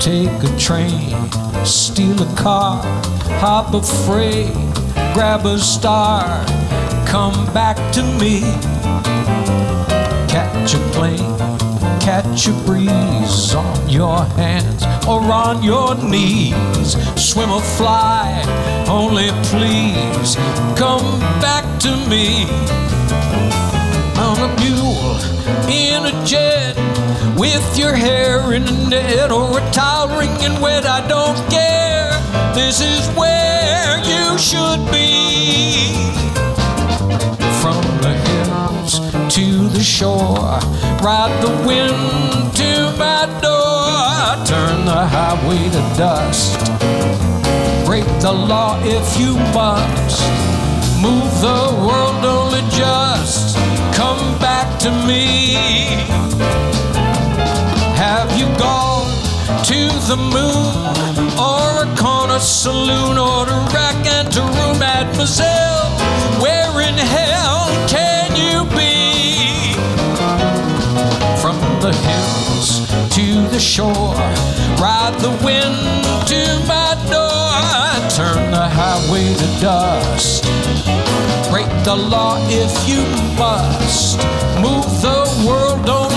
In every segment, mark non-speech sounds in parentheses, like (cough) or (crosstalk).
Take a train, steal a car, hop a freight, grab a star, come back to me. Catch a plane, catch a breeze on your hands or on your knees. Swim or fly, only please come back to me on a mule, in a jet, with your hair in a net or a towel wringing wet. I don't care. This is where you should be. From the hills to the shore, ride the wind to my door, turn the highway to dust. Break the law if you must. Move the world only just. Come back to me. Have you gone to the moon or a corner saloon or to rack and to room, mademoiselle? Where in hell can you be? From the hills to the shore, ride the wind to my door, turn the highway to dust. Break the law if you must. Move the world only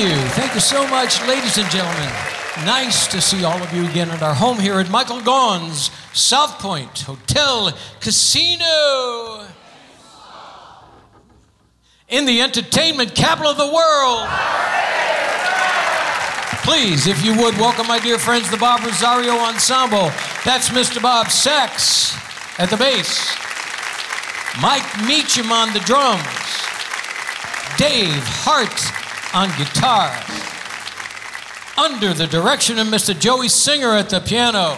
you. Thank you so much, ladies and gentlemen. Nice to see all of you again at our home here at Michael Gaughan's South Point Hotel Casino. In the entertainment capital of the world. Please, if you would, welcome my dear friends, the Bob Rosario Ensemble. That's Mr. Bob Sachs at the bass, Mike Meacham on the drums, Dave Hart on guitar, under the direction of Mr. Joey Singer at the piano.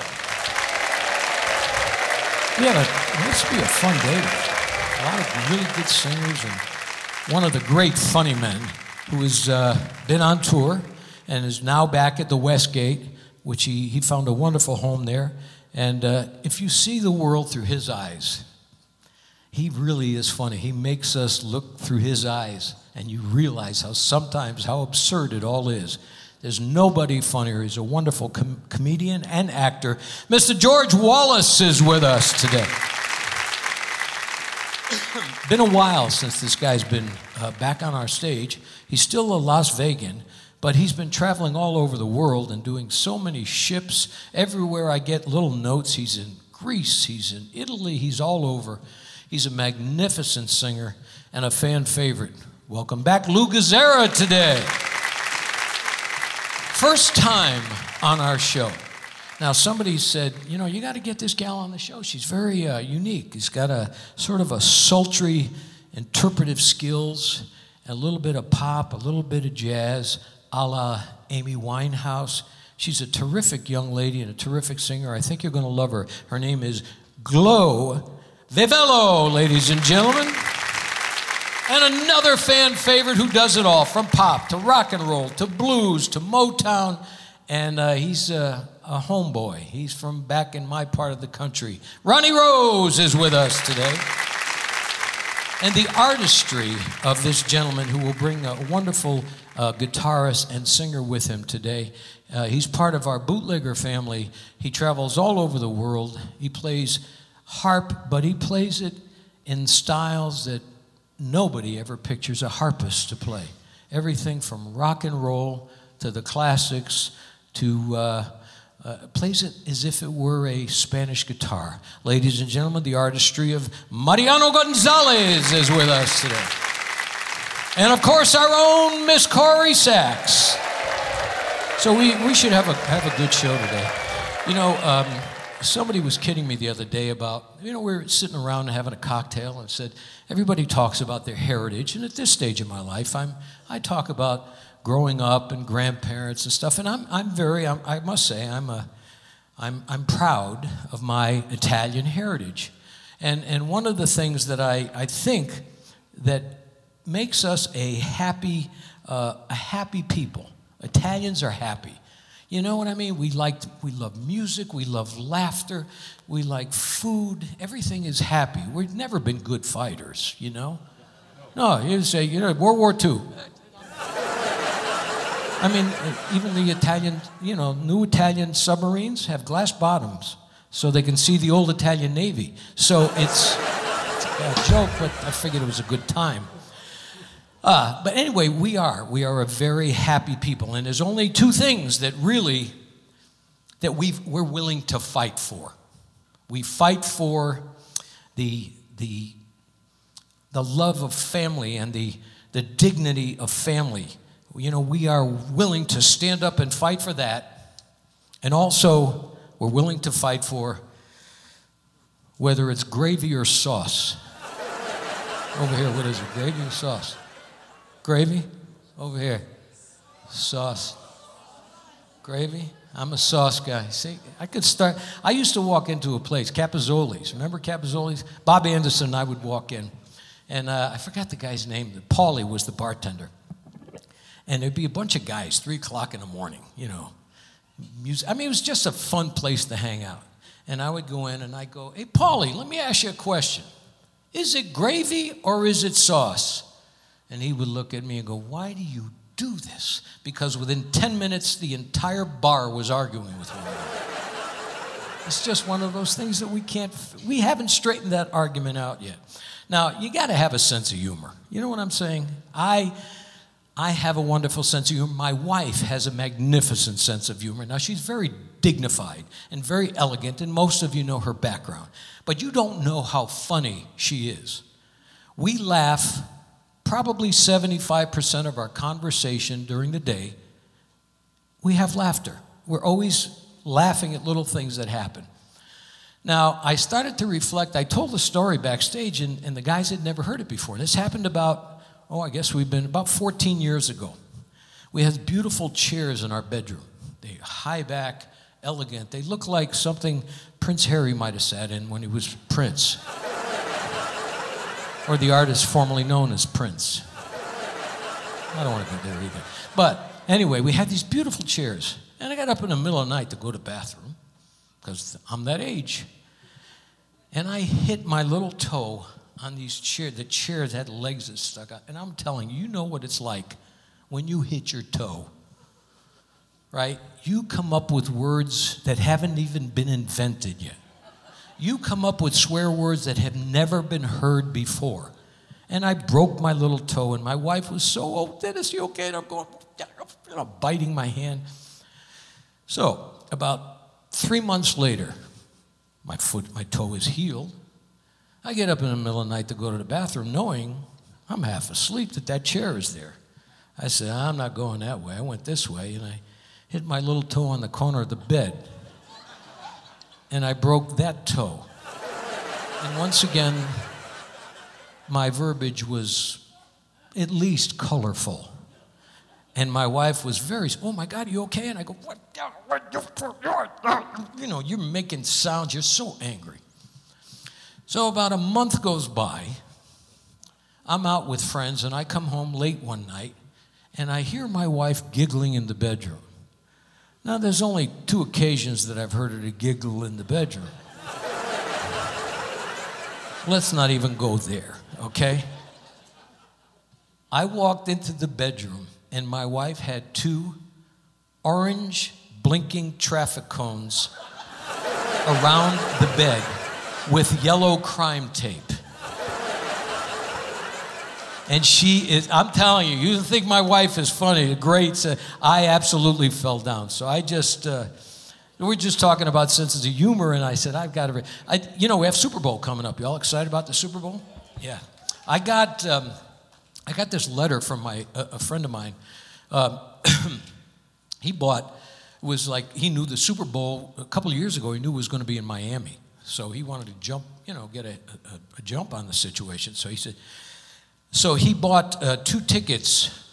We have a, this be a fun day. A lot of really good singers and one of the great funny men who has uh, been on tour and is now back at the Westgate, which he, he found a wonderful home there. And uh, if you see the world through his eyes, he really is funny. He makes us look through his eyes, and you realize how sometimes how absurd it all is. There's nobody funnier. He's a wonderful com- comedian and actor. Mr. George Wallace is with us today. (coughs) been a while since this guy's been uh, back on our stage. He's still a Las Vegan, but he's been traveling all over the world and doing so many ships. Everywhere I get little notes, he's in Greece, he's in Italy, he's all over. He's a magnificent singer and a fan favorite. Welcome back, Lou Gazzara, today. First time on our show. Now, somebody said, you know, you got to get this gal on the show. She's very uh, unique. She's got a sort of a sultry interpretive skills, a little bit of pop, a little bit of jazz, a la Amy Winehouse. She's a terrific young lady and a terrific singer. I think you're going to love her. Her name is Glo Vivelo, ladies and gentlemen. And another fan favorite who does it all from pop to rock and roll to blues to Motown. And uh, he's uh, a homeboy. He's from back in my part of the country. Ronnie Rose is with us today. And the artistry of this gentleman who will bring a wonderful uh, guitarist and singer with him today. Uh, he's part of our bootlegger family. He travels all over the world. He plays harp, but he plays it in styles that nobody ever pictures a harpist to play. everything from rock and roll to the classics to uh, uh, plays it as if it were a Spanish guitar. Ladies and gentlemen, the artistry of Mariano Gonzalez is with us today. And of course, our own Miss Corrie Sachs. So we, we should have a, have a good show today. You know, um, somebody was kidding me the other day about, you know, we were sitting around having a cocktail and said, everybody talks about their heritage. And at this stage of my life, I'm, I talk about growing up and grandparents and stuff. And I'm, I'm very, I'm, i must say, I'm, a, I'm, I'm proud of my Italian heritage. And, and one of the things that I, I think that makes us a happy, uh, a happy people, Italians are happy. You know what I mean? We like, we love music, we love laughter, we like food. Everything is happy. We've never been good fighters, you know? No, you say, you know, World War II. I mean, uh, even the Italian, you know, new Italian submarines have glass bottoms so they can see the old Italian Navy. So it's, it's a joke, but I figured it was a good time. Uh, but anyway, we are. We are a very happy people. And there's only two things that really that we we're willing to fight for. We fight for the, the, the love of family and the, the dignity of family you know, we are willing to stand up and fight for that. And also, we're willing to fight for whether it's gravy or sauce. (laughs) Over here, what is it? Gravy or sauce? Gravy? Over here. Sauce. Gravy? I'm a sauce guy. See, I could start. I used to walk into a place, Capozzoli's. Remember Capozzoli's? Bob Anderson and I would walk in. And uh, I forgot the guy's name. Paulie was the bartender and there'd be a bunch of guys, three o'clock in the morning, you know. Music. I mean, it was just a fun place to hang out. And I would go in and I'd go, Hey, Paulie, let me ask you a question. Is it gravy or is it sauce? And he would look at me and go, Why do you do this? Because within 10 minutes, the entire bar was arguing with one another. it's just one of those things that we can't, we haven't straightened that argument out yet. Now, you got to have a sense of humor. You know what I'm saying? I, I have a wonderful sense of humor. My wife has a magnificent sense of humor. Now, she's very dignified and very elegant, and most of you know her background. But you don't know how funny she is. We laugh probably 75% of our conversation during the day. We have laughter. We're always laughing at little things that happen. Now, I started to reflect. I told the story backstage, and, and the guys had never heard it before. This happened about oh, I guess we've been about 14 years ago. We had beautiful chairs in our bedroom. They high back, elegant. They look like something Prince Harry might have sat in when he was Prince. Or the artist formerly known as Prince. I don't want to go there either. But anyway, we had these beautiful chairs. And I got up in the middle of the night to go to the bathroom because I'm that age. And I hit my little toe on these chairs. The chairs had legs that stuck out. And I'm telling you, you know what it's like when you hit your toe, right? You come up with words that haven't even been invented yet. You come up with swear words that have never been heard before. And I broke my little toe, and my wife was so, oh, Dennis, you okay? And I'm going, you know, biting my hand. So, about three months later, my foot, my toe is healed. I get up in the middle of the night to go to the bathroom knowing I'm half asleep that that chair is there. I said, I'm not going that way. I went this way and I hit my little toe on the corner of the bed. And I broke that toe. And once again, my verbiage was at least colorful. And my wife was very, oh my God, you okay? And I go, what? You know, you're making sounds, you're so angry. So about a month goes by. I'm out with friends, and I come home late one night, and I hear my wife giggling in the bedroom. Now, there's only two occasions that I've heard her to giggle in the bedroom. Let's not even go there, okay? I walked into the bedroom, and my wife had two orange blinking traffic cones around the bed with yellow crime tape. And she is, I'm telling you, you think my wife is funny, great. So I absolutely fell down. So I just, uh, we're just talking about senses of humor, and I said, I've got to, I, you know, we have Super Bowl coming up. You all excited about the Super Bowl? Yeah. I got, um, I got this letter from my, a, a friend of mine. Um, (clears throat) he bought, was like, he knew the Super Bowl a couple of years ago, he knew it was going to be in Miami. So he wanted to jump, you know, get a, a, a jump on the situation. So he said, so he bought uh, two tickets,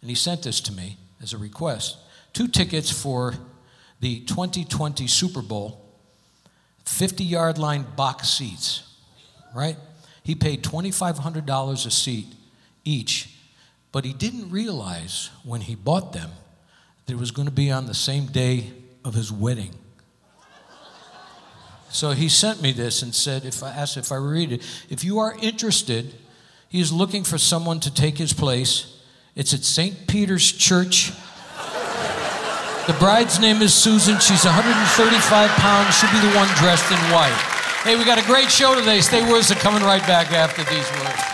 and he sent this to me as a request two tickets for the 2020 Super Bowl, 50 yard line box seats, right? He paid $2,500 a seat each, but he didn't realize when he bought them that it was going to be on the same day of his wedding. So he sent me this and said, if I asked if I read it, if you are interested, he's looking for someone to take his place. It's at St. Peter's Church. The bride's name is Susan. She's 135 pounds. She'll be the one dressed in white. Hey, we got a great show today. Stay with us. They're coming right back after these words.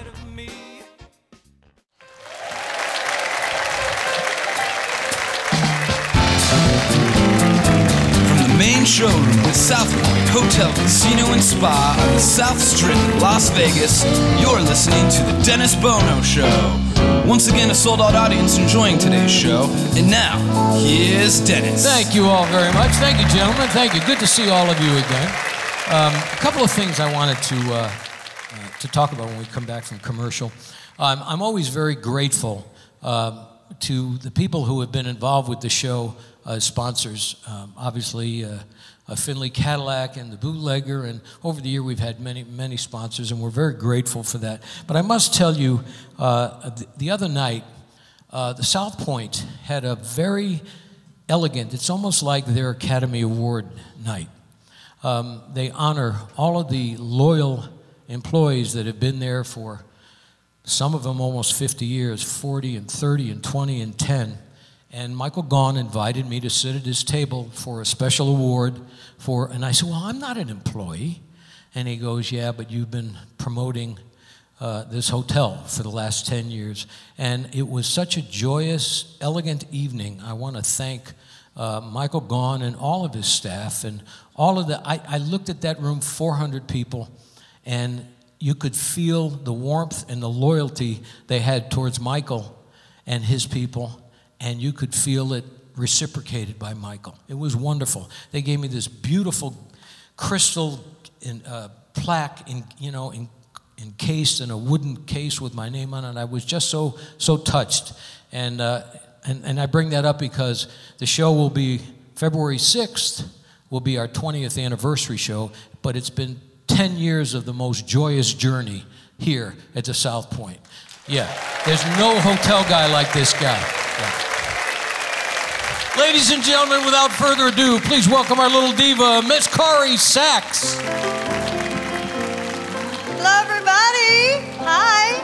Main showroom at South Point Hotel, Casino, and Spa on the South Strip Las Vegas, you're listening to The Dennis Bono Show. Once again, a sold out audience enjoying today's show. And now, here's Dennis. Thank you all very much. Thank you, gentlemen. Thank you. Good to see all of you again. Um, a couple of things I wanted to, uh, uh, to talk about when we come back from commercial. Um, I'm always very grateful uh, to the people who have been involved with the show as sponsors. Um, obviously, uh, uh, Findlay Cadillac and the Bootlegger, and over the year we've had many, many sponsors, and we're very grateful for that. But I must tell you, uh, the, the other night, uh, the South Point had a very elegant, it's almost like their Academy Award night. Um, they honor all of the loyal employees that have been there for some of them almost 50 years 40 and 30 and 20 and 10. And Michael Gaughan invited me to sit at his table for a special award for, and I said, Well, I'm not an employee. And he goes, Yeah, but you've been promoting uh, this hotel for the last 10 years. And it was such a joyous, elegant evening. I want to thank uh, Michael Gaughan and all of his staff and all of the. I, I looked at that room, 400 people, and you could feel the warmth and the loyalty they had towards Michael and his people, and you could feel it reciprocated by Michael. It was wonderful. They gave me this beautiful crystal in, uh, plaque, in, you know, in, encased in a wooden case with my name on it. I was just so so touched, and uh, and and I bring that up because the show will be February sixth. Will be our 20th anniversary show, but it's been 10 years of the most joyous journey here at the South Point. Yeah, there's no hotel guy like this guy. Yeah. Ladies and gentlemen, without further ado, please welcome our little diva, Miss Corrie Sachs. Hello, everybody. Hi.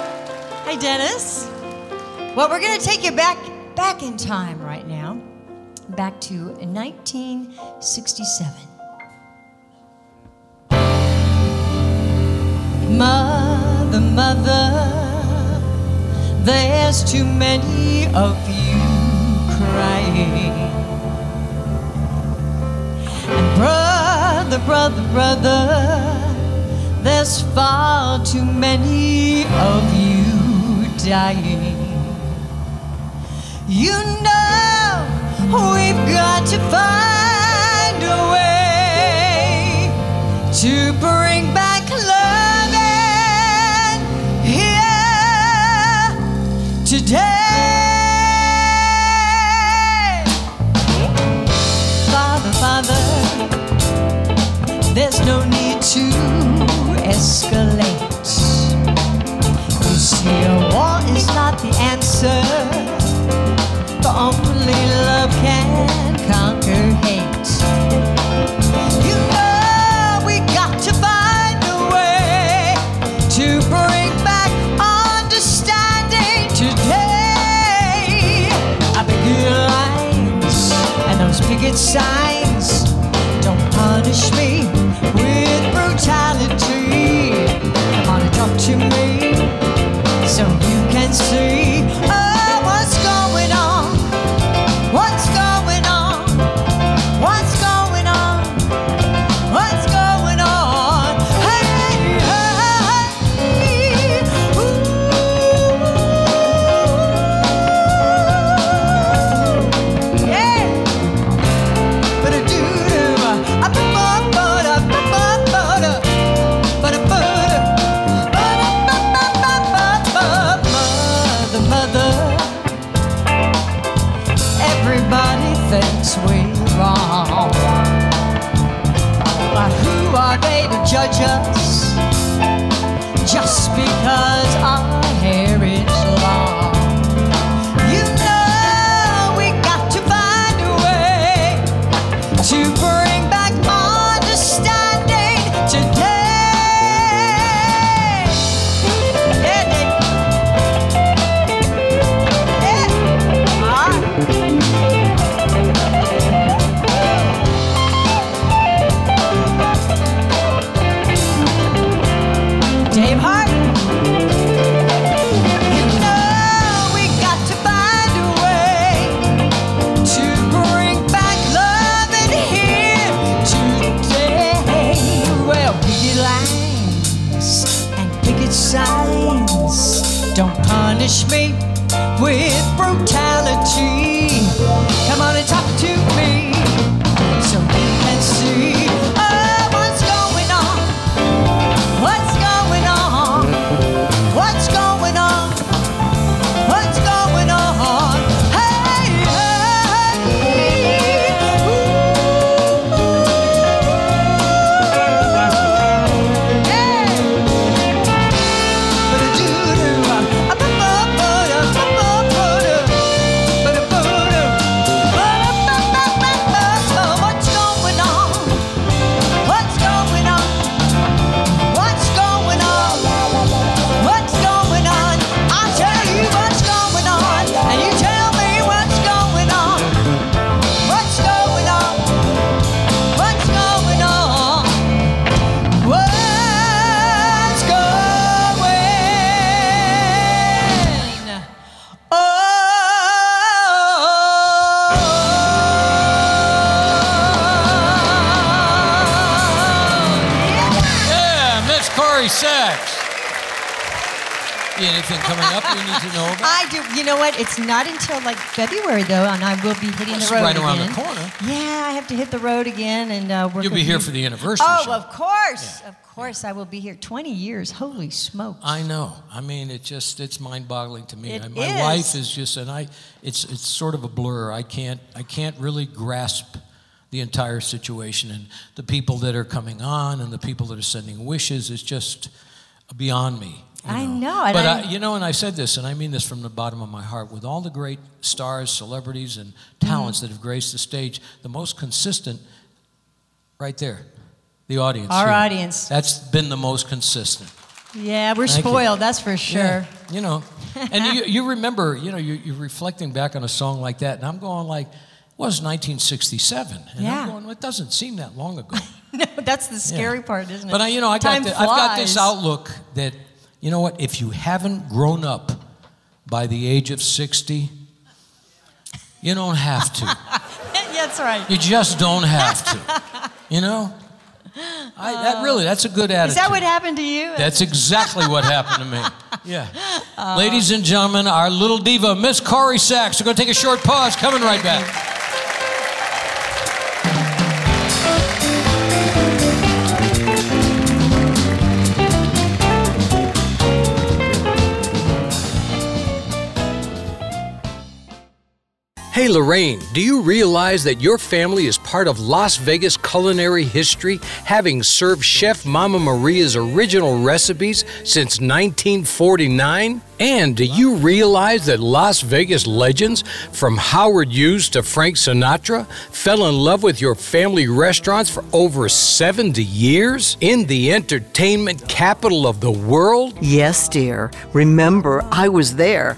Hi, Dennis. Well, we're going to take you back back in time right now, back to 1967. Mother, mother, there's too many of you crying. And brother, brother, brother, There's far too many of you dying. You know we've got to find a way to bring back escalate. You see, a war is not the answer, but only love can conquer hate. You know we got to find a way to bring back understanding today. I begin lines and those picket signs know what? It's not until like February though, and I will be hitting the road right around the corner. Yeah, I have to hit the road again and uh, work. You'll be here for the anniversary Oh, show. of course, of course, I will be here. Twenty years. Holy smokes! I know. I mean, it just it's mind-boggling to me. It I- My is. life is just, and I, it's it's sort of a blur. I can't I can't really grasp the entire situation and the people that are coming on and the people that are sending wishes. is just beyond me. You I know, and But I- I, you know, and I said this, and I mean this from the bottom of my heart. With all the great stars, celebrities, and mm-hmm. talents that have graced the stage, the most consistent, right there, the audience. Our here. audience. That's been the most consistent. Yeah, we're Thank you. spoiled. That's for sure. Yeah, you know, (laughs) and you, you remember, you know, you, you're reflecting back on a song like that, and I'm going like, well, it was 1967, and Yeah. I'm going, well, it doesn't seem that long ago. (laughs) No, that's the scary Yeah. part, isn't it? But I, you know, I got Time the, I've got this outlook that, you know what, if you haven't grown up by the age of 60, you don't have to. (laughs) That's right. You just don't have to. (laughs) You know? I, that oh. really, that's a good attitude. Is that what happened to you? That's exactly what happened to me. (laughs) Yeah. Oh. Ladies and gentlemen, our little diva, Miss Corrie Sachs. We're going to take a short pause. Coming right back. Hey Lorraine, do you realize that your family is part of Las Vegas culinary history, having served Chef Mama Maria's original recipes since 1949? And do you realize that Las Vegas legends, from Howard Hughes to Frank Sinatra, fell in love with your family restaurants for over 70 years? In the entertainment capital of the world? Yes, dear. Remember, I was there.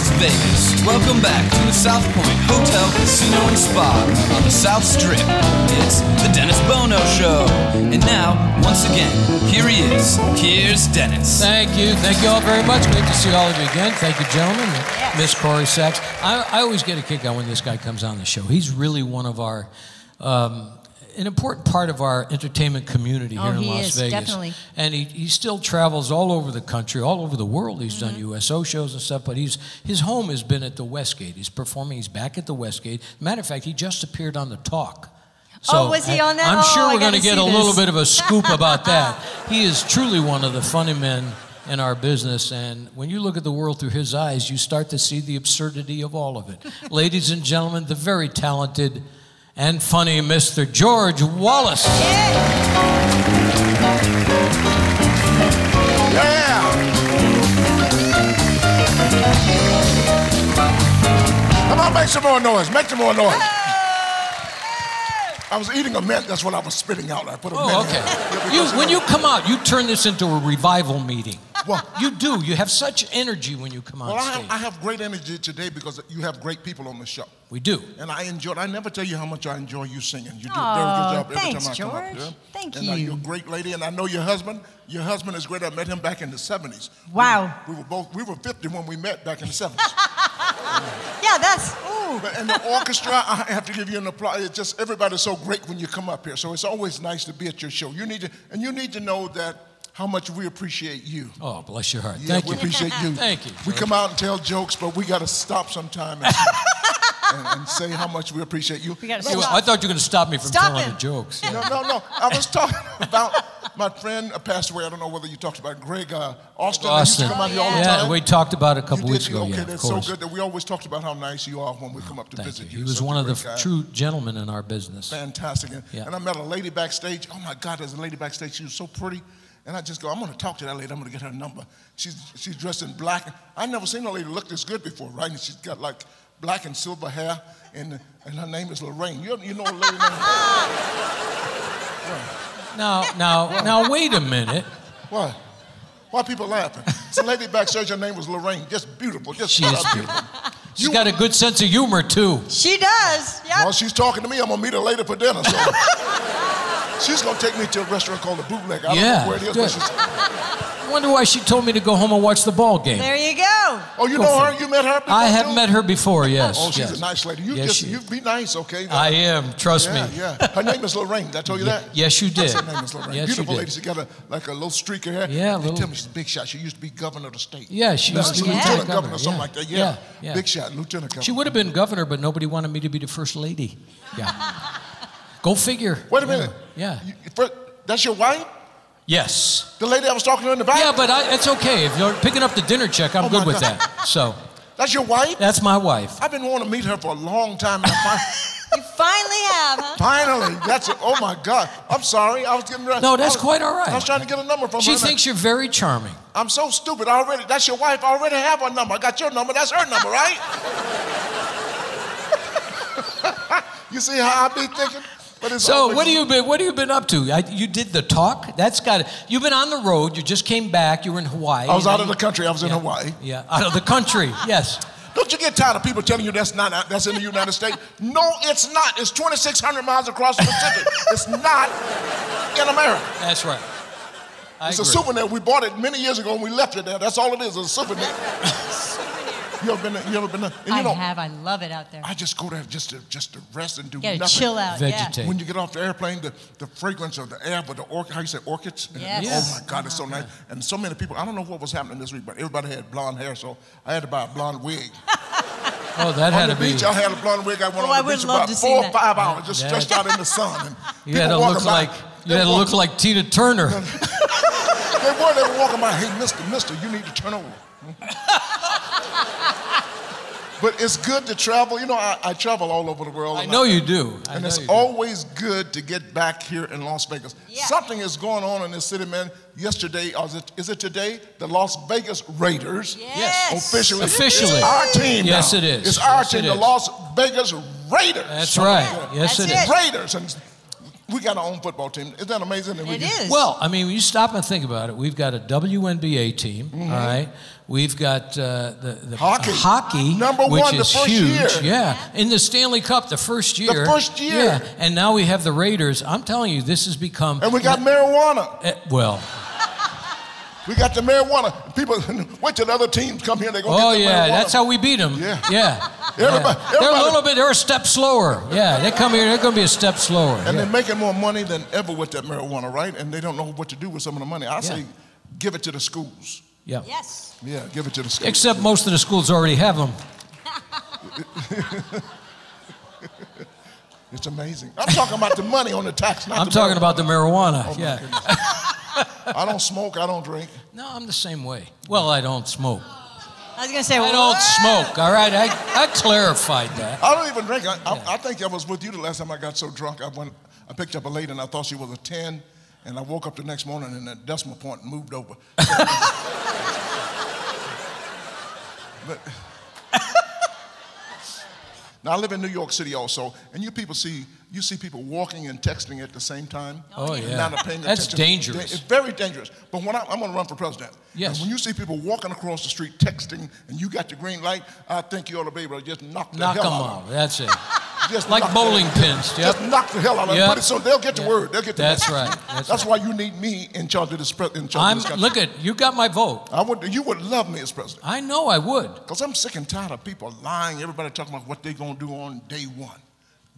Las Vegas, welcome back to the South Point Hotel, Casino, and Spa on the South Strip. It's the Dennis Bono Show. And now, once again, here he is. Here's Dennis. Thank you. Thank you all very much. Great to see all of you again. Thank you, gentlemen. Miss Corrie Sachs. I, I always get a kick out when this guy comes on the show. He's really one of our, um, an important part of our entertainment community Oh, here in he Las is, Vegas. definitely. And he, he still travels all over the country, all over the world. He's Mm-hmm. done USO shows and stuff, but he's his home has been at the Westgate. He's performing. He's back at the Westgate. Matter of fact, he just appeared on the Talk. Oh, was he on that? I'm Oh, sure I we're going to get a little this. bit of a scoop about that. (laughs) He is truly one of the funny men in our business, and when you look at the world through his eyes, you start to see the absurdity of all of it. (laughs) Ladies and gentlemen, the very talented and funny Mr. George Wallace. Come on, make some more noise. Make some more noise. I was eating a mint. That's what I was spitting out. I put a oh, mint Oh, in okay. You, when you come out, you turn this into a revival meeting. Well- You do. You have such energy when you come on Well, I stage. have, I have great energy today because you have great people on the show. we do. And I enjoy I never tell you how much I enjoy you singing. You do a very good job every thanks, time I come up George. here. Thank you. and, uh, you. you're a great lady, and I know your husband. Your husband is great. I met him back in the 70s. Wow. We, we were both, we were 50 when we met back in the 70s. (laughs) Yeah, that's. Ooh. But- and the orchestra, I have to give you an applause. It's just everybody's so great when you come up here. So it's always nice to be at your show. You need to, and you need to know that how much we appreciate you. Oh, bless your heart. Yeah, Thank we you. appreciate you. (laughs) Thank you, We come out and tell jokes, but we got to stop sometime and, (laughs) and, and say how much we appreciate you. We gotta No, stop. I thought you were going to stop me from Stop telling him. the jokes. no, no, no. I was talking (laughs) about my friend passed away. I don't know whether you talked about Greg uh, Austin. that used to Austin. come out here all the yeah, time. we talked about it a You couple did? weeks ago. Okay, yeah, of that's so course. good that we always talked about how nice you are when we come up to Thank you. visit He was Such one of the guy. true gentlemen in our business. fantastic. And, Yeah. and I met a lady backstage. Oh my God, there's a lady backstage. She was so pretty. And I just go, I'm going to talk to that lady. I'm going to get her number. She's, she's dressed in black. I never seen a lady look this good before, right? And she's got like black and silver hair. And, and her name is Lorraine. You, you know a lady named (laughs) Now, now, now, wait a minute. What? Why are people laughing? It's a lady backstage. Her name was Lorraine. Just beautiful. Just She is beautiful. She's got a good sense of humor too. She does. Yep. While she's talking to me, I'm going to meet her later for dinner. So. (laughs) she's going to take me to a restaurant called the Bootleg. I don't Yeah, know where it is, good. but she's, wonder why she told me to go home and watch the ball game. There you go. Oh, you Go know her? You met her before? I have too? met her before, yes. Oh, she's yes. a nice lady. You Yes, just you be nice, okay? I am, trust yeah, me. Yeah, Her name is Lorraine. Did I tell you that? Yes, you did. Her name is Lorraine. Yes, you Beautiful did. lady. She got a like a little streak in her hair. Yeah, a They little- tell me she's a big shot. She used to be governor of the state. Yeah, she used to Lieutenant be lieutenant governor, governor, something like that. Yeah. Yeah, yeah. big shot, lieutenant governor. She would have been governor, but nobody wanted me to be the first lady. Yeah. Go figure. Wait a minute. Yeah. You- first- that's your wife? Yes. The lady I was talking to in the back? Yeah, but I, it's okay. If you're picking up the dinner check, I'm Oh, good with God. that. So That's your wife? that's my wife. I've been wanting to meet her for a long time. And I fin- (laughs) You finally have, huh? finally, that's it. Oh my God. I'm sorry. I was getting ready. No, that's was- quite all right. I was trying to get a number from She her. She thinks you're very charming. I'm so stupid already. That's your wife. I already have her number. I got your number. That's her number, right? (laughs) you see how I be thinking? So always- what have you been? What have you been up to? I, you did the talk. That's got. it. You've been on the road. You just came back. You were in Hawaii. I was out of the country. I was in Hawaii. Yeah, out of the country. (laughs) Yes. Don't you get tired of people telling you that's not that's in the United States? No, it's not. It's 2,600 miles across the Pacific. it's not in America. That's right. I It's a souvenir. We bought it many years ago and we left it there. That's all it is. It's a souvenir. (laughs) you ever been there? You ever been there? And you I know, have. I love it out there. I just go there just to just to rest and do You gotta nothing. chill out. Vegetate. When you get off the airplane, the, the fragrance of the air, but the orchid, how you say orchids? Yes. Oh my God, it's so uh-huh. nice. And so many people, I don't know what was happening this week, but everybody had blonde hair, so I had to buy a blonde wig. (laughs) Oh, that on had the to be. beach, I had a blonde wig. I went Oh, on I the would beach love about to see four or that. five hours, just stretched out in the sun. And You had to look by- like. You they had to look like Tina Turner. (laughs) They were, they were walking by, hey, mister, mister, you need to turn over. (laughs) but it's good to travel. You know, I, I travel all over the world. I and know you do. I and it's you do. always good to get back here in Las Vegas. Yeah. Something is going on in this city, man. Yesterday, or is it, is it today? The Las Vegas Raiders. Yes. Officially. Officially. It's our team. Yes, now. it is. It's our Yes, team, it the. Las Vegas Raiders. That's right. Yes, That's it it. is. Raiders. And we got our own football team. Isn't that amazing? that we It can- is. Well, I mean, when you stop and think about it, we've got a WNBA team, all right? We've got uh, the, the Hockey. hockey, Number which one the is first huge. year. Yeah, in the Stanley Cup, the first year. The first year. Yeah, and now we have the Raiders. I'm telling you, this has become. And we got marijuana. Eh, well, We got the marijuana. People (laughs) wait till the other teams come here. They're gonna oh get yeah, marijuana. that's how we beat them. Yeah. yeah. (laughs) Everybody- Yeah. They're a little bit. They're a step slower. Yeah, they come here. They're going to be a step slower. And yeah. they're making more money than ever with that marijuana, right? And they don't know what to do with some of the money. I say, give it to the schools. yeah. yes. Yeah, give it to the schools. Except most of the schools already have them. (laughs) It's amazing. I'm talking about the money on the tax. Not I'm the talking marijuana. about the marijuana. Oh, my yeah. Goodness. I don't smoke. I don't drink. No, I'm the same way. Well, I don't smoke. I was gonna say. I don't what? smoke. All right, I, I clarified that. I don't even drink. I, I, I think I was with you the last time I got so drunk. I went. I picked up a lady and I thought she was a ten, and I woke up the next morning and the decimal point moved over. (laughs) but now I live in New York City also, and you people see you see people walking and texting at the same time. Oh, yeah. not paying That's attention. dangerous. It's very dangerous. But when I, I'm going to run for president, Yes. and when you see people walking across the street texting, and you got your green light, I think you ought to be able to just knock the Knock hell them off. That's it. (laughs) Just Like bowling pins. Yep. Just knock the hell out of them. Yep. Pretty soon they'll get the Yep. word. They'll get the That's message. right. That's That's, right. why you need me in charge of this. Pre- in charge I'm. of this country. Look at you. Got my vote. I would. You would love me as president. I know I would. Cause I'm sick and tired of people lying. Everybody talking about what they're gonna do on day one.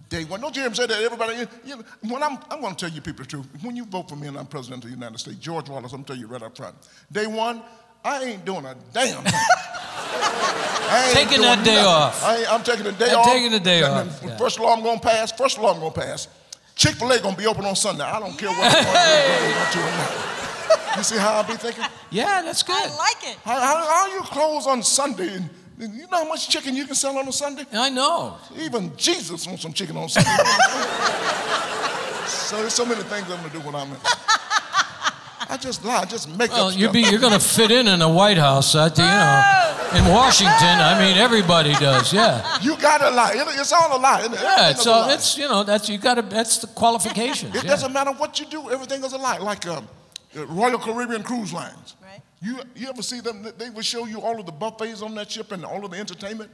Day one. Don't you hear him say that? Everybody. You, you- when I'm, I'm gonna tell you people the truth. When you vote for me and I'm president of the United States, George Wallace, I'm gonna tell you right up front. Day one, I ain't doing a damn thing. (laughs) I ain't Taking that day nothing. off. I I'm taking the day I'm off. taking the day And off, then yeah. First law I'm gonna pass. First law I'm gonna pass. Chick Fil A gonna be open on Sunday. I don't care what they're gonna do or not. You see how I be thinking? Yeah, that's good. I like it. How, how, how you close on Sunday? And, and you know how much chicken you can sell on a Sunday? I know. Even Jesus wants some chicken on Sunday. (laughs) so there's so many things I'm gonna do when I'm in. I just lie, I just make Well, up you you're going to fit in in the White House. That you know, in Washington. I mean, everybody does. Yeah. (laughs) You gotta lie. It- it's all a lie. Isn't it? Yeah. Everything It's is a lie. It's you know that's you got to. That's the qualifications. It yeah. doesn't matter what you do, everything is a lie. Like um, Royal Caribbean Cruise Lines. Right. You, you ever see them? They will show you all of the buffets on that ship and all of the entertainment.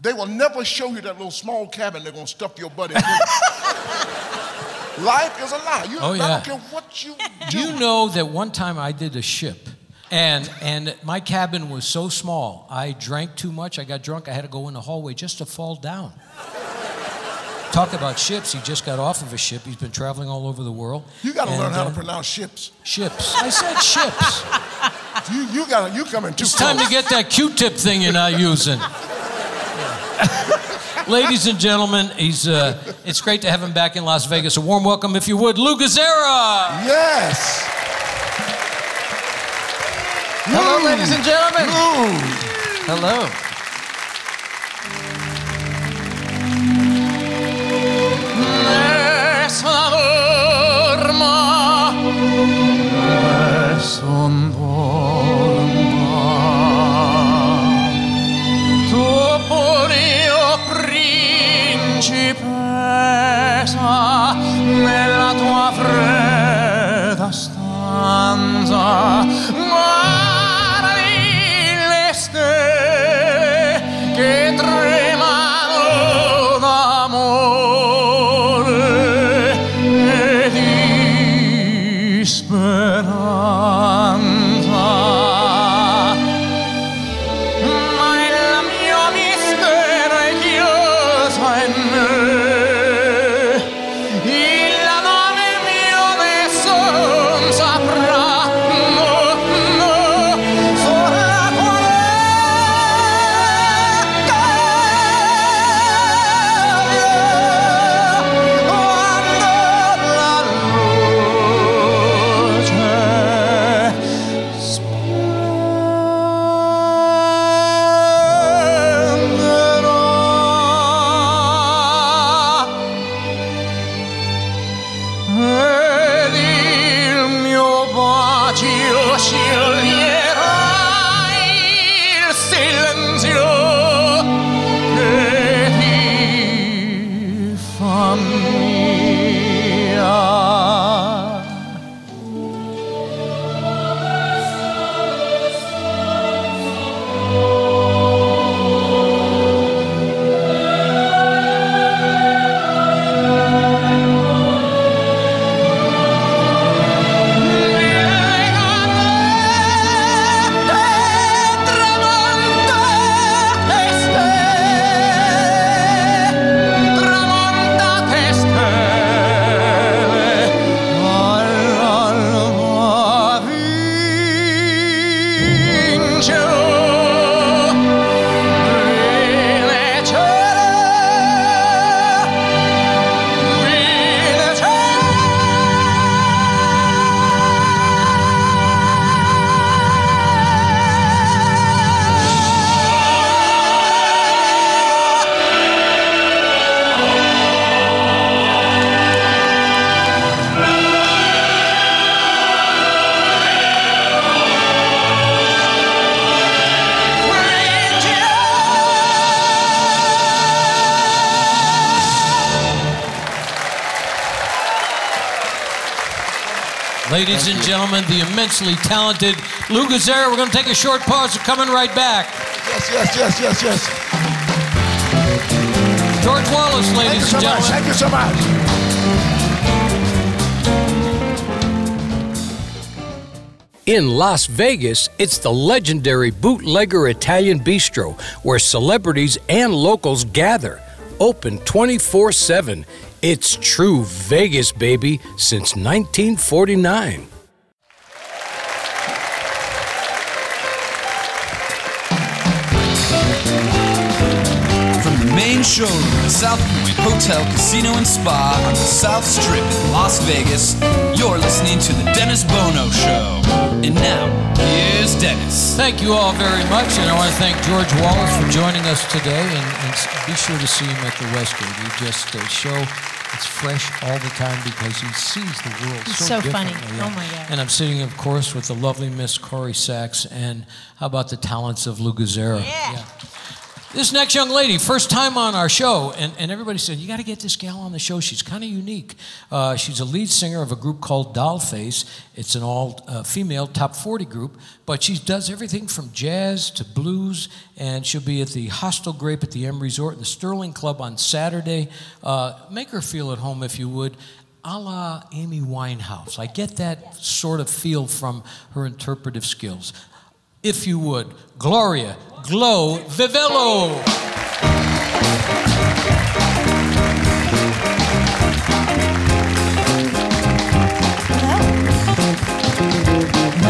They will never show you that little small cabin they're going to stuff your butt into. (laughs) (laughs) Life is a lie. You, Oh, I yeah. don't care what you do. Do you know that one time I did a ship, And, and my cabin was so small. I drank too much. I got drunk. I had to go in the hallway just to fall down. Talk about ships. He just got off of a ship. He's been traveling all over the world. You got to learn how uh, to pronounce ships. Ships. I said ships. (laughs) You, you got you coming too It's time to get that Q-tip thing you're not using. (laughs) Ladies and gentlemen, he's, uh, it's great to have him back in Las Vegas. A warm welcome, if you would, Lou Gazzara. Yes. Hello, ladies and gentlemen. Hello. Principessa nella tua fredda stanza. Guardi le stelle Ladies and gentlemen, the immensely talented Lou Gazzara. We're going to take a short pause. We're coming right back. Yes, yes, yes, yes, yes. George Wallace, ladies so and much. gentlemen. Thank you so much. In Las Vegas, it's the legendary Bootlegger Italian Bistro where celebrities and locals gather. Open 24 7. It's true Vegas, baby, since 1949. From the showroom at South Point Hotel, Casino, and Spa on the South Strip in Las Vegas, you're listening to The Dennis Bono Show. And now, here's Dennis. Thank you all very much, and I want to thank George Wallace for joining us today. And, and be sure to see him at the Westgate. He just uh, show it's fresh all the time because he sees the world He's so, so funny. differently. Oh, my God. And I'm sitting, of course, with the lovely Miss Corrie Sachs, and how about the talents of Lou Gazzara? Yeah. This next young lady, first time on our show, and, and everybody said, You got to get this gal on the show. She's kind of unique. Uh, she's a lead singer of a group called Dollface. It's an all uh, female top 40 group, but she does everything from jazz to blues, and she'll be at the Hostile Grape at the M Resort and the Sterling Club on Saturday. Uh, make her feel at home if you would. a la Amy Winehouse. I get that sort of feel from her interpretive skills. If you would, Gloria Glo Vivelo.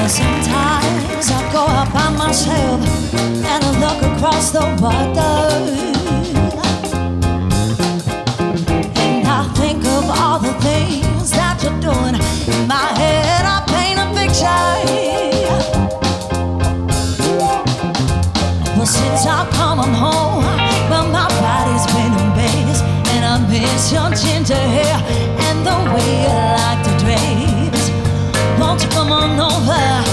Sometimes I go out by myself and I look across the water. And I think of all the things that you're doing. In my head, I paint a picture. Ginger hair and the way you like to dress. Won't you come on over?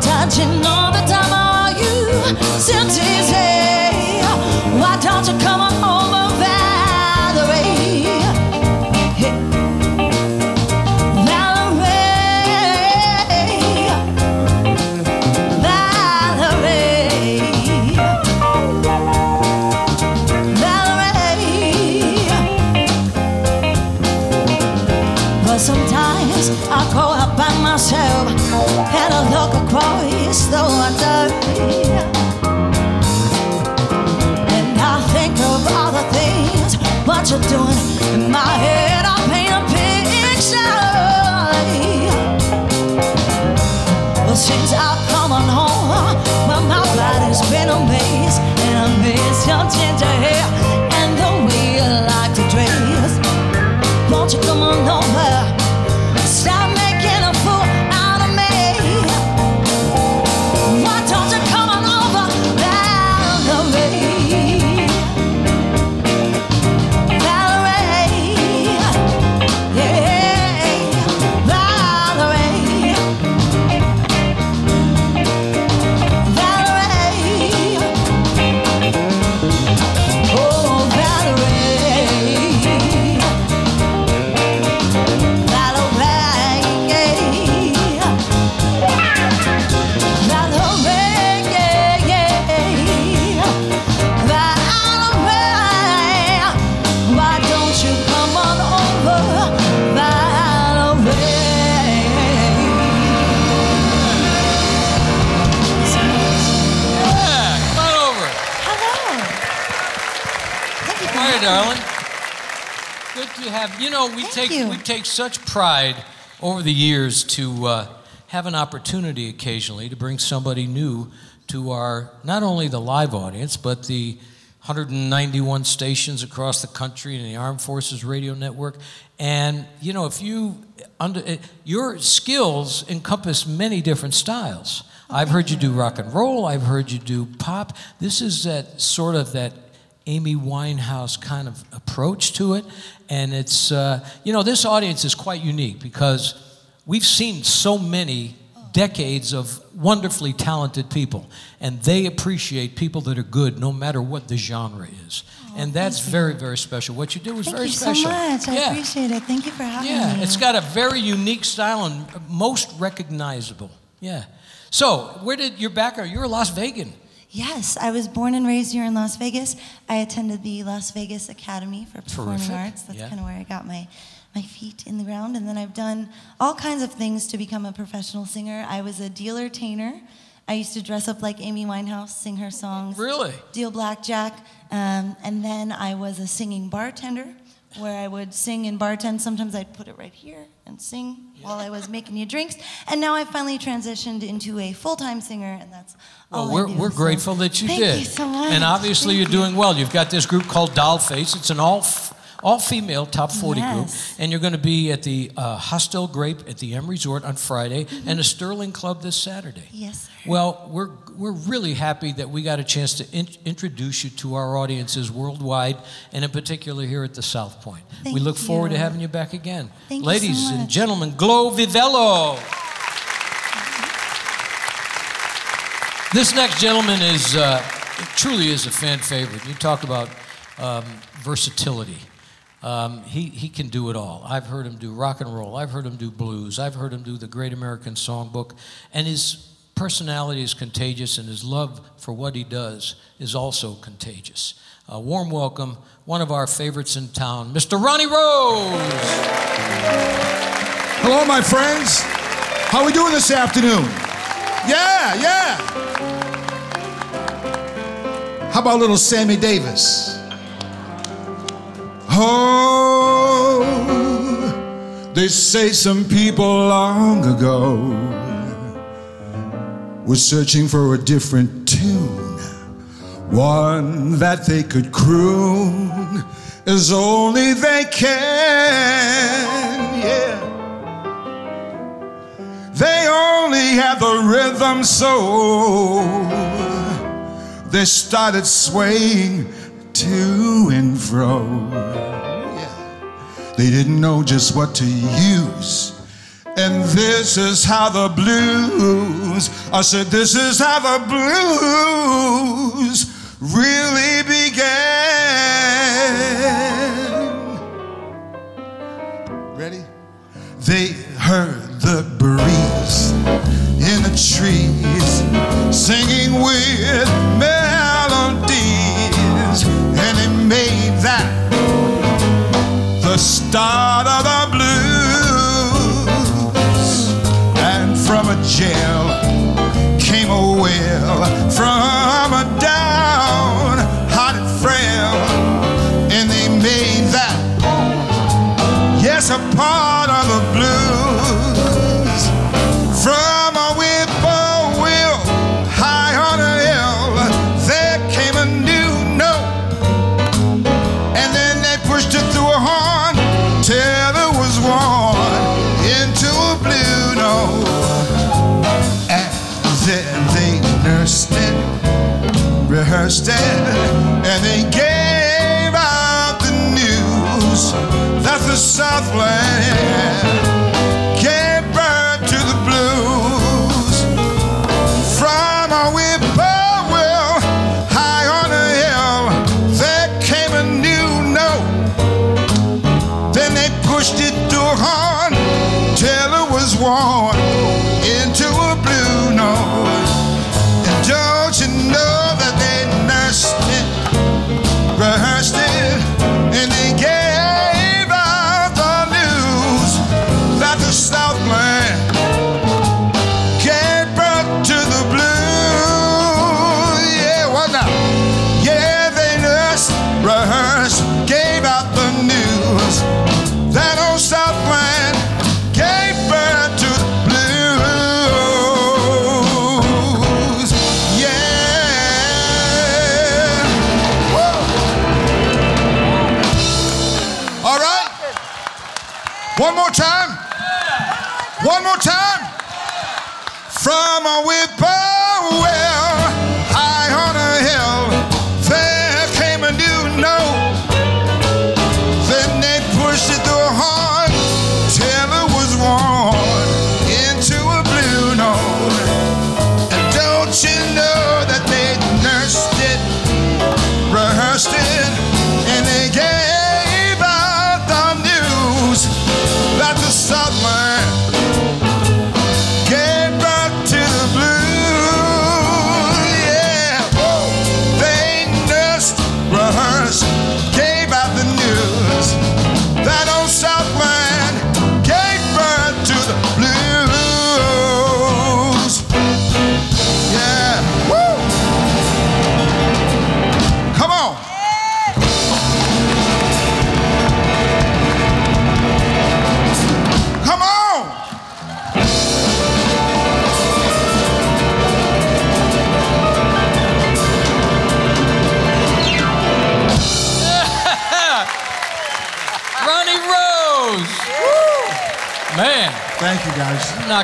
Touching all the time, are you? Still have you. Know we Thank take you. we take such pride over the years to uh, have an opportunity occasionally to bring somebody new to our not only the live audience but the 191 stations across the country and the Armed Forces Radio Network. And you know, if you under eh, your skills encompass many different styles. I've heard you do rock and roll. I've heard you do pop. This is that sort of that Amy Winehouse kind of approach to it. And it's, uh, you know, this audience is quite unique because we've seen so many decades of wonderfully talented people, and they appreciate people that are good no matter what the genre is. and that's very, very special. What you do is Thank very you special. so much. I yeah. appreciate it. Thank you for having Yeah, me. it's got a very unique style and most recognizable. Yeah. So, where did your background? You're a Las Vegan. Yes, I was born and raised here in Las Vegas. I attended the Las Vegas Academy for Performing Terrific. Arts. That's Yeah. kind of where I got my, my feet in the ground. And then I've done all kinds of things to become a professional singer. I was a dealer tainer. I used to dress up like Amy Winehouse, sing her songs. Really? Deal blackjack. Um, and then I was a singing bartender where I would sing and bartend. Sometimes I'd put it right here and sing while I was making you drinks. And now I've finally transitioned into a full time singer, and that's all Well, I we're, do, we're so grateful that you thank did. you so much. And obviously, Thank you're you. doing well. You've got this group called Dollface. It's an all f- all female top 40 group. And you're going to be at the uh, Hostile Grape at the M Resort on Friday and the Sterling Club this Saturday. Mm-hmm. Yes, sir. Well, we're, we're really happy that we got a chance to in- introduce you to our audiences worldwide and in particular here at the South Point. Thank we look forward to having you back again. Thank you so Ladies and gentlemen, Glo Vivelo. This next gentleman is uh, truly is a fan favorite. You talk about um, versatility. Um, he, he can do it all. I've heard him do rock and roll. I've heard him do blues. I've heard him do the Great American Songbook. And his personality is contagious, and his love for what he does is also contagious. A warm welcome, one of our favorites in town, Mr. Ronnie Rose. Hello, my friends. How are we doing this afternoon? Yeah, yeah. How about little Sammy Davis? Oh, they say some people long ago were searching for a different tune, one that they could croon as only they can. Yeah. They only had the rhythm, so they started swaying to and fro. They didn't know just what to use. And this is how the blues, I said, this is how the blues really began. Ready? They heard the breeze in the trees singing with melodies, and it made that start of the blues. And from a jail came a wail from a down-hearted frail, and they made that yes, a Southland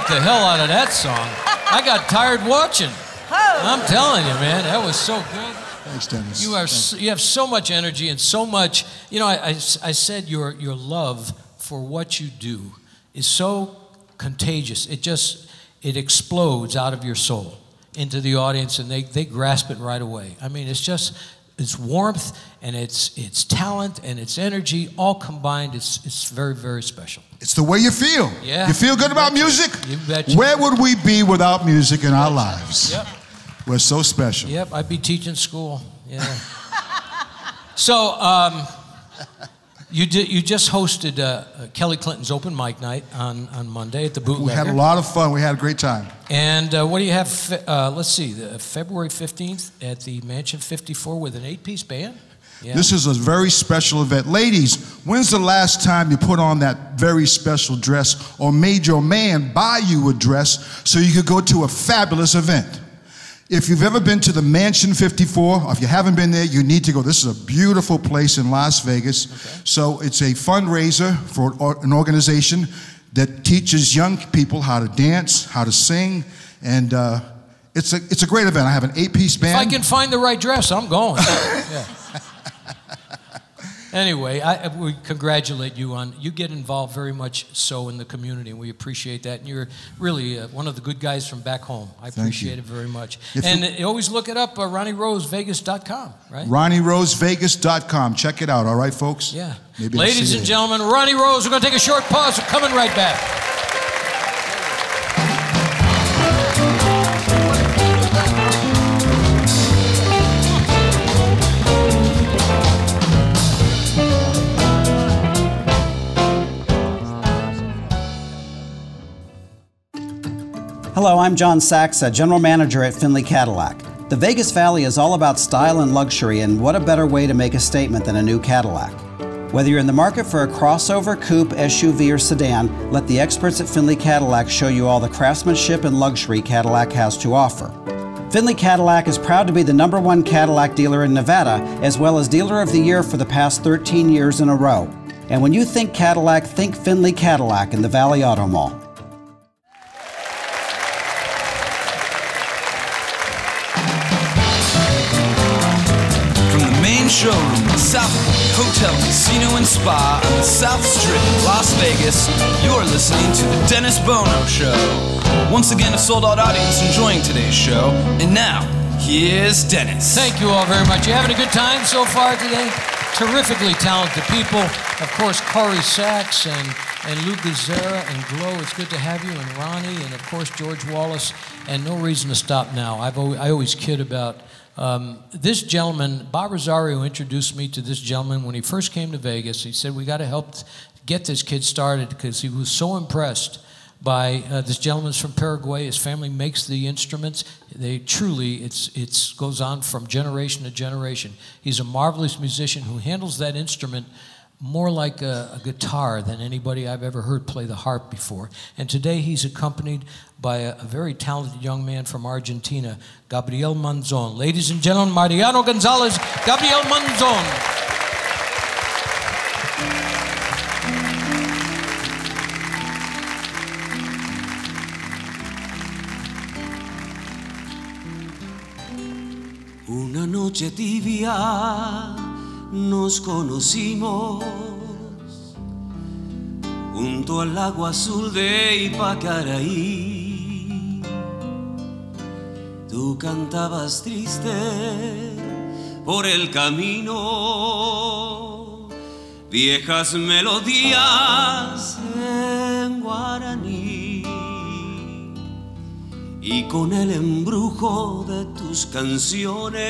guys. The hell out of that song. I got tired watching. Oh. I'm telling you, man, that was so good. Thanks, Dennis. You are so, you have so much energy and so much. You know, I, I, I said your your love for what you do is so contagious. It just it explodes out of your soul into the audience, and they they grasp it right away. I mean, it's just it's warmth and it's it's talent and it's energy all combined. It's it's very very special. It's the way you feel. Yeah. You feel good about music? You betcha. Where would we be without music in our lives? Yep. We're so special. Yep, I'd be teaching school. Yeah. (laughs) so, um, you did. You just hosted uh, uh, Kelly Clinton's open mic night on, on Monday at the Bootlegger. We had a lot of fun. We had a great time. And uh, what do you have? Fe- Uh, let's see, the February fifteenth at the Mansion Fifty Four with an eight-piece band. Yeah. This is a very special event. Ladies, when's the last time you put on that very special dress or made your man buy you a dress so you could go to a fabulous event? If you've ever been to the Mansion 54, or if you haven't been there, you need to go. This is a beautiful place in Las Vegas. So it's a fundraiser for an organization that teaches young people how to dance, how to sing, and uh, it's a it's a great event. I have an eight-piece band. If I can find the right dress, I'm going. (laughs) yeah. Anyway, I, we congratulate you on you get involved very much so in the community, and we appreciate that. And you're really uh, one of the good guys from back home. I Thank appreciate you. it very much. If and you- uh, always look it up, uh, RonnieRoseVegas.com, right? RonnieRoseVegas.com. Check it out, all right, folks? Yeah. Maybe Ladies and gentlemen, Ronnie Rose. We're going to take a short pause. We're coming right back. Hello, I'm John Saxa, General Manager at Findlay Cadillac. The Vegas Valley is all about style and luxury, and what a better way to make a statement than a new Cadillac? Whether you're in the market for a crossover, coupe, SUV, or sedan, let the experts at Findlay Cadillac show you all the craftsmanship and luxury Cadillac has to offer. Findlay Cadillac is proud to be the number one Cadillac dealer in Nevada, as well as Dealer of the Year for the past 13 years in a row. And when you think Cadillac, think Findlay Cadillac in the Valley Auto Mall. South Hotel, Casino, and Spa on the South Strip, Las Vegas, you're listening to The Dennis Bono Show. Once again, a sold out audience enjoying today's show. And now, here's Dennis. Thank you all very much. You having a good time so far today? Terrifically talented people. Of course, Corrie Sachs and, and Lou Gazzara and Glo. It's good to have you, and Ronnie, and of course, George Wallace. And no reason to stop now. I've always, I always kid about um, this gentleman. Bob Rosario introduced me to this gentleman when he first came to Vegas. He said, We got to help get this kid started because he was so impressed by uh, this gentleman's from Paraguay. His family makes the instruments. They truly, it's it's goes on from generation to generation. He's a marvelous musician who handles that instrument more like a, a guitar than anybody I've ever heard play the harp before. And today he's accompanied by a, a very talented young man from Argentina, Gabriel Manzon. Ladies and gentlemen, Mariano Gonzalez, Gabriel Manzon. Una noche tibia nos conocimos junto al lago azul de Ipacaraí. Tú cantabas triste por el camino, viejas melodías en guaraní y con el embrujo de tus canciones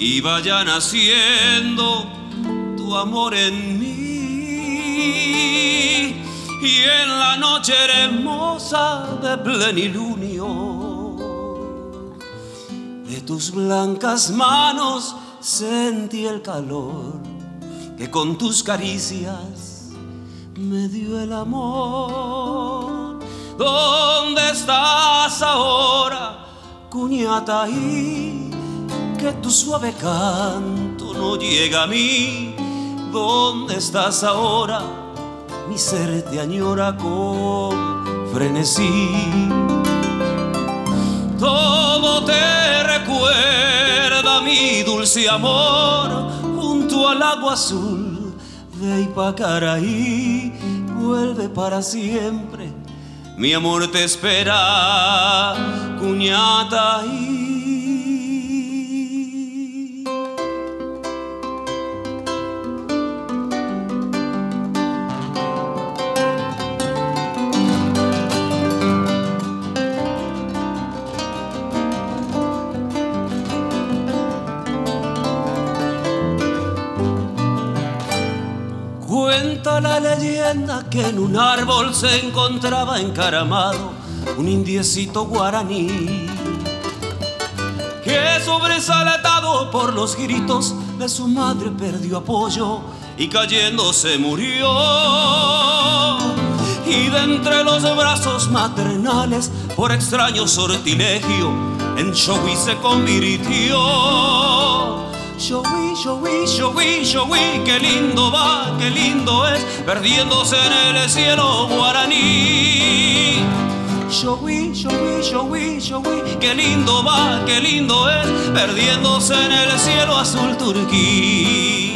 iba ya naciendo tu amor en mí y en la noche hermosa de plenilunio de tus blancas manos sentí el calor que con tus caricias me dio el amor. ¿Dónde estás ahora, cuñataí? Que tu suave canto no llega a mí. ¿Dónde estás ahora, mi ser te añora con frenesí. Todo te recuerda mi dulce amor junto al agua azul de Ipacaraí. Vuelve para siempre, mi amor te espera, cuñata. Cuenta se encontraba encaramado un indiecito guaraní que sobresaltado por los gritos de su madre perdió apoyo y cayendo se murió. Y de entre los brazos maternales, por extraño sortilegio, en Showi se convirtió. Chogüí, Chogüí, Chogüí, Chogüí, qué lindo va, qué lindo es, perdiéndose en el cielo guaraní. Chogüí, Chogüí, Chogüí, Chogüí, qué lindo va, qué lindo es, perdiéndose en el cielo azul turquí.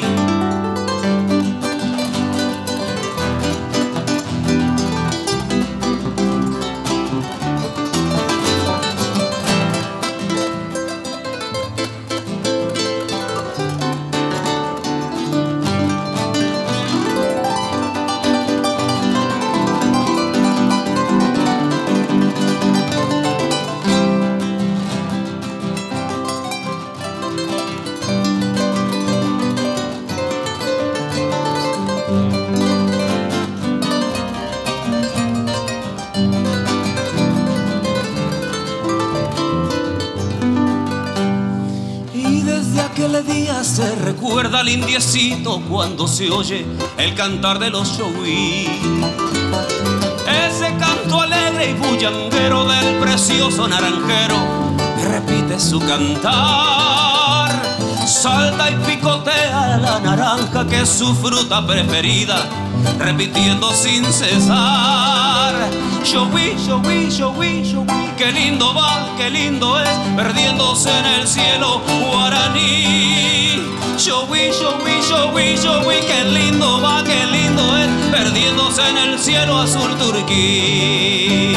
Indiecito cuando se oye el cantar de los showi. Ese canto alegre y bullanguero del precioso naranjero que repite su cantar. Salta y picotea la naranja que es su fruta preferida, repitiendo sin cesar. Showi, showi, showi, showi, qué lindo va, qué lindo es, perdiéndose en el cielo guaraní. Qué lindo va, qué lindo es, perdiéndose en el cielo azul turquí.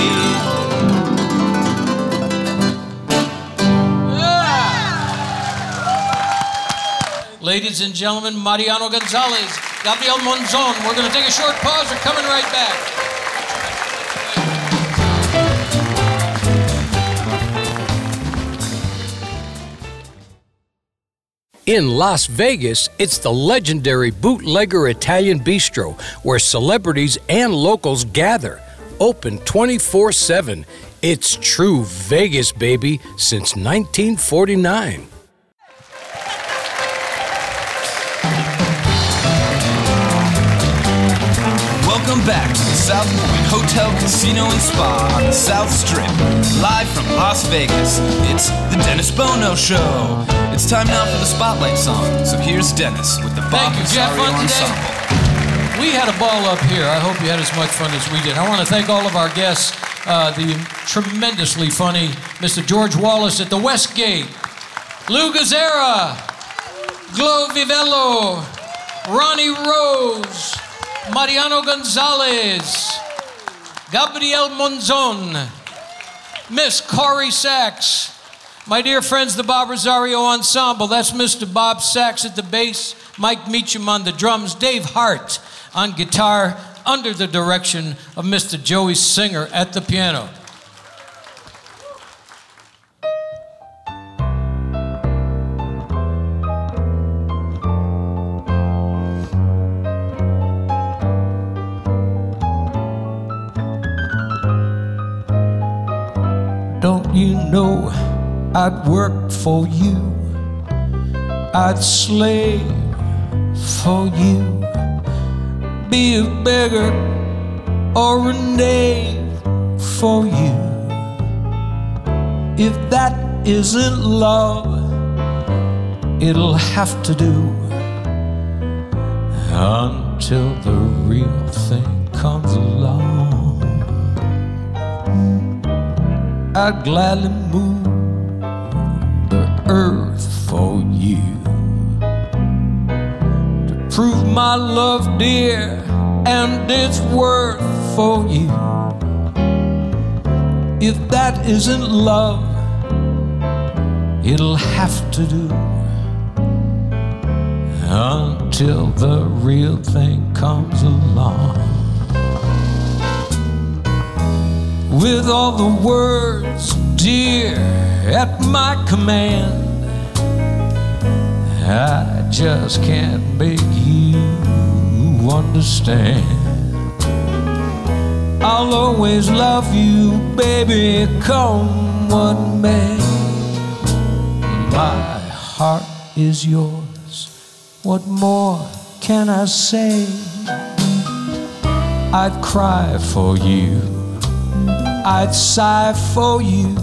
Ladies and gentlemen, Mariano Gonzalez, Gabriel Monzon. We're going to take a short pause. We're coming right back. In Las Vegas, it's the legendary Bootlegger Italian Bistro where celebrities and locals gather. Open 24 7. It's true Vegas, baby, since 1949. Welcome back to the South Point Hotel, Casino, and Spa on the South Strip. Live from Las Vegas, it's the Dennis Bono Show. It's time now for the Spotlight song. So here's Dennis with the Bob Thank you, Jeff. On Ensemble. we had a ball up here. I hope you had as much fun as we did. I want to thank all of our guests, uh, the tremendously funny Mr. George Wallace at the Westgate, Lou Gazzara, Glo Vivelo, Ronnie Rose, Mariano Gonzalez, Gabriel Monzon, Miss Corrie Sachs, my dear friends, the Bob Rosario Ensemble. That's Mr. Bob Sachs at the bass, Mike Meacham on the drums, Dave Hart on guitar, under the direction of Mr. Joey Singer at the piano. Know I'd work for you? I'd slave for you, be a beggar or a knave for you. If that isn't love, it'll have to do until the real thing comes along, I'd gladly move the earth for you to prove my love, dear, and its worth for you. If that isn't love, it'll have to do until the real thing comes along. With all the words, dear, at my command, I just can't make you understand. I'll always love you, baby, come what may. My heart is yours. What more can I say? I'd cry for you, I'd sigh for you,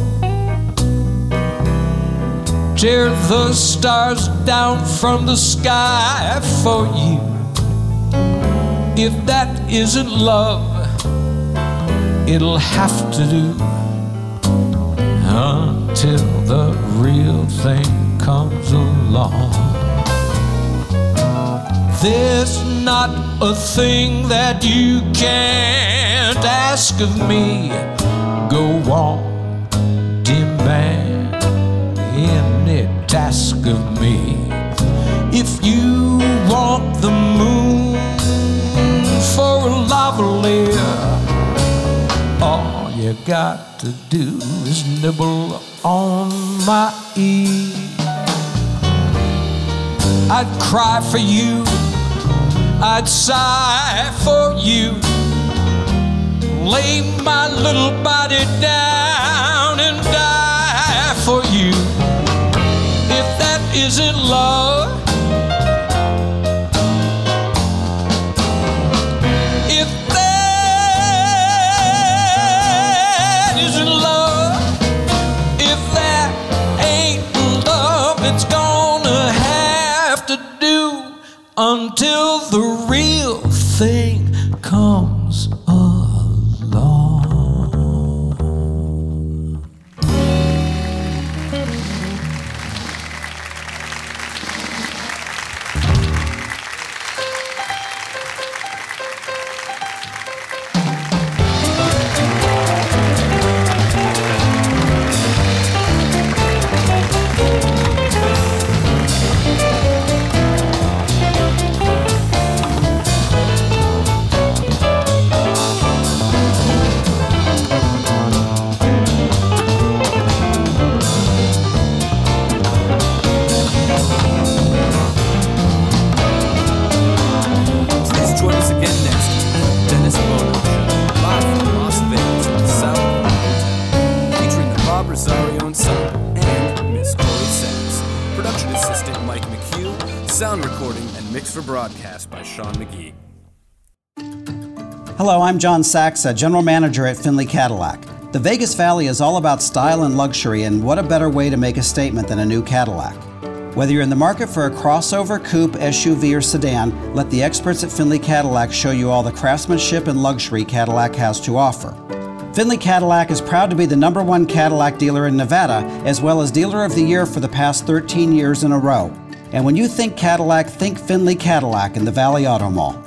tear the stars down from the sky for you. If that isn't love, it'll have to do until the real thing comes along. There's not a thing that you can't ask of me. Go on, demand any task of me. If you want the moon for a lavalier, all you got to do is nibble on my ear. I'd cry for you, I'd sigh for you, lay my little body down and die for you. If that isn't love, if that isn't love, if that ain't love, it's gonna have to do until the real thing I'm John Saxa, General Manager at Findlay Cadillac. The Vegas Valley is all about style and luxury, and what a better way to make a statement than a new Cadillac? Whether you're in the market for a crossover, coupe, SUV, or sedan, let the experts at Findlay Cadillac show you all the craftsmanship and luxury Cadillac has to offer. Findlay Cadillac is proud to be the number one Cadillac dealer in Nevada, as well as Dealer of the Year for the past 13 years in a row. And when you think Cadillac, think Findlay Cadillac in the Valley Auto Mall.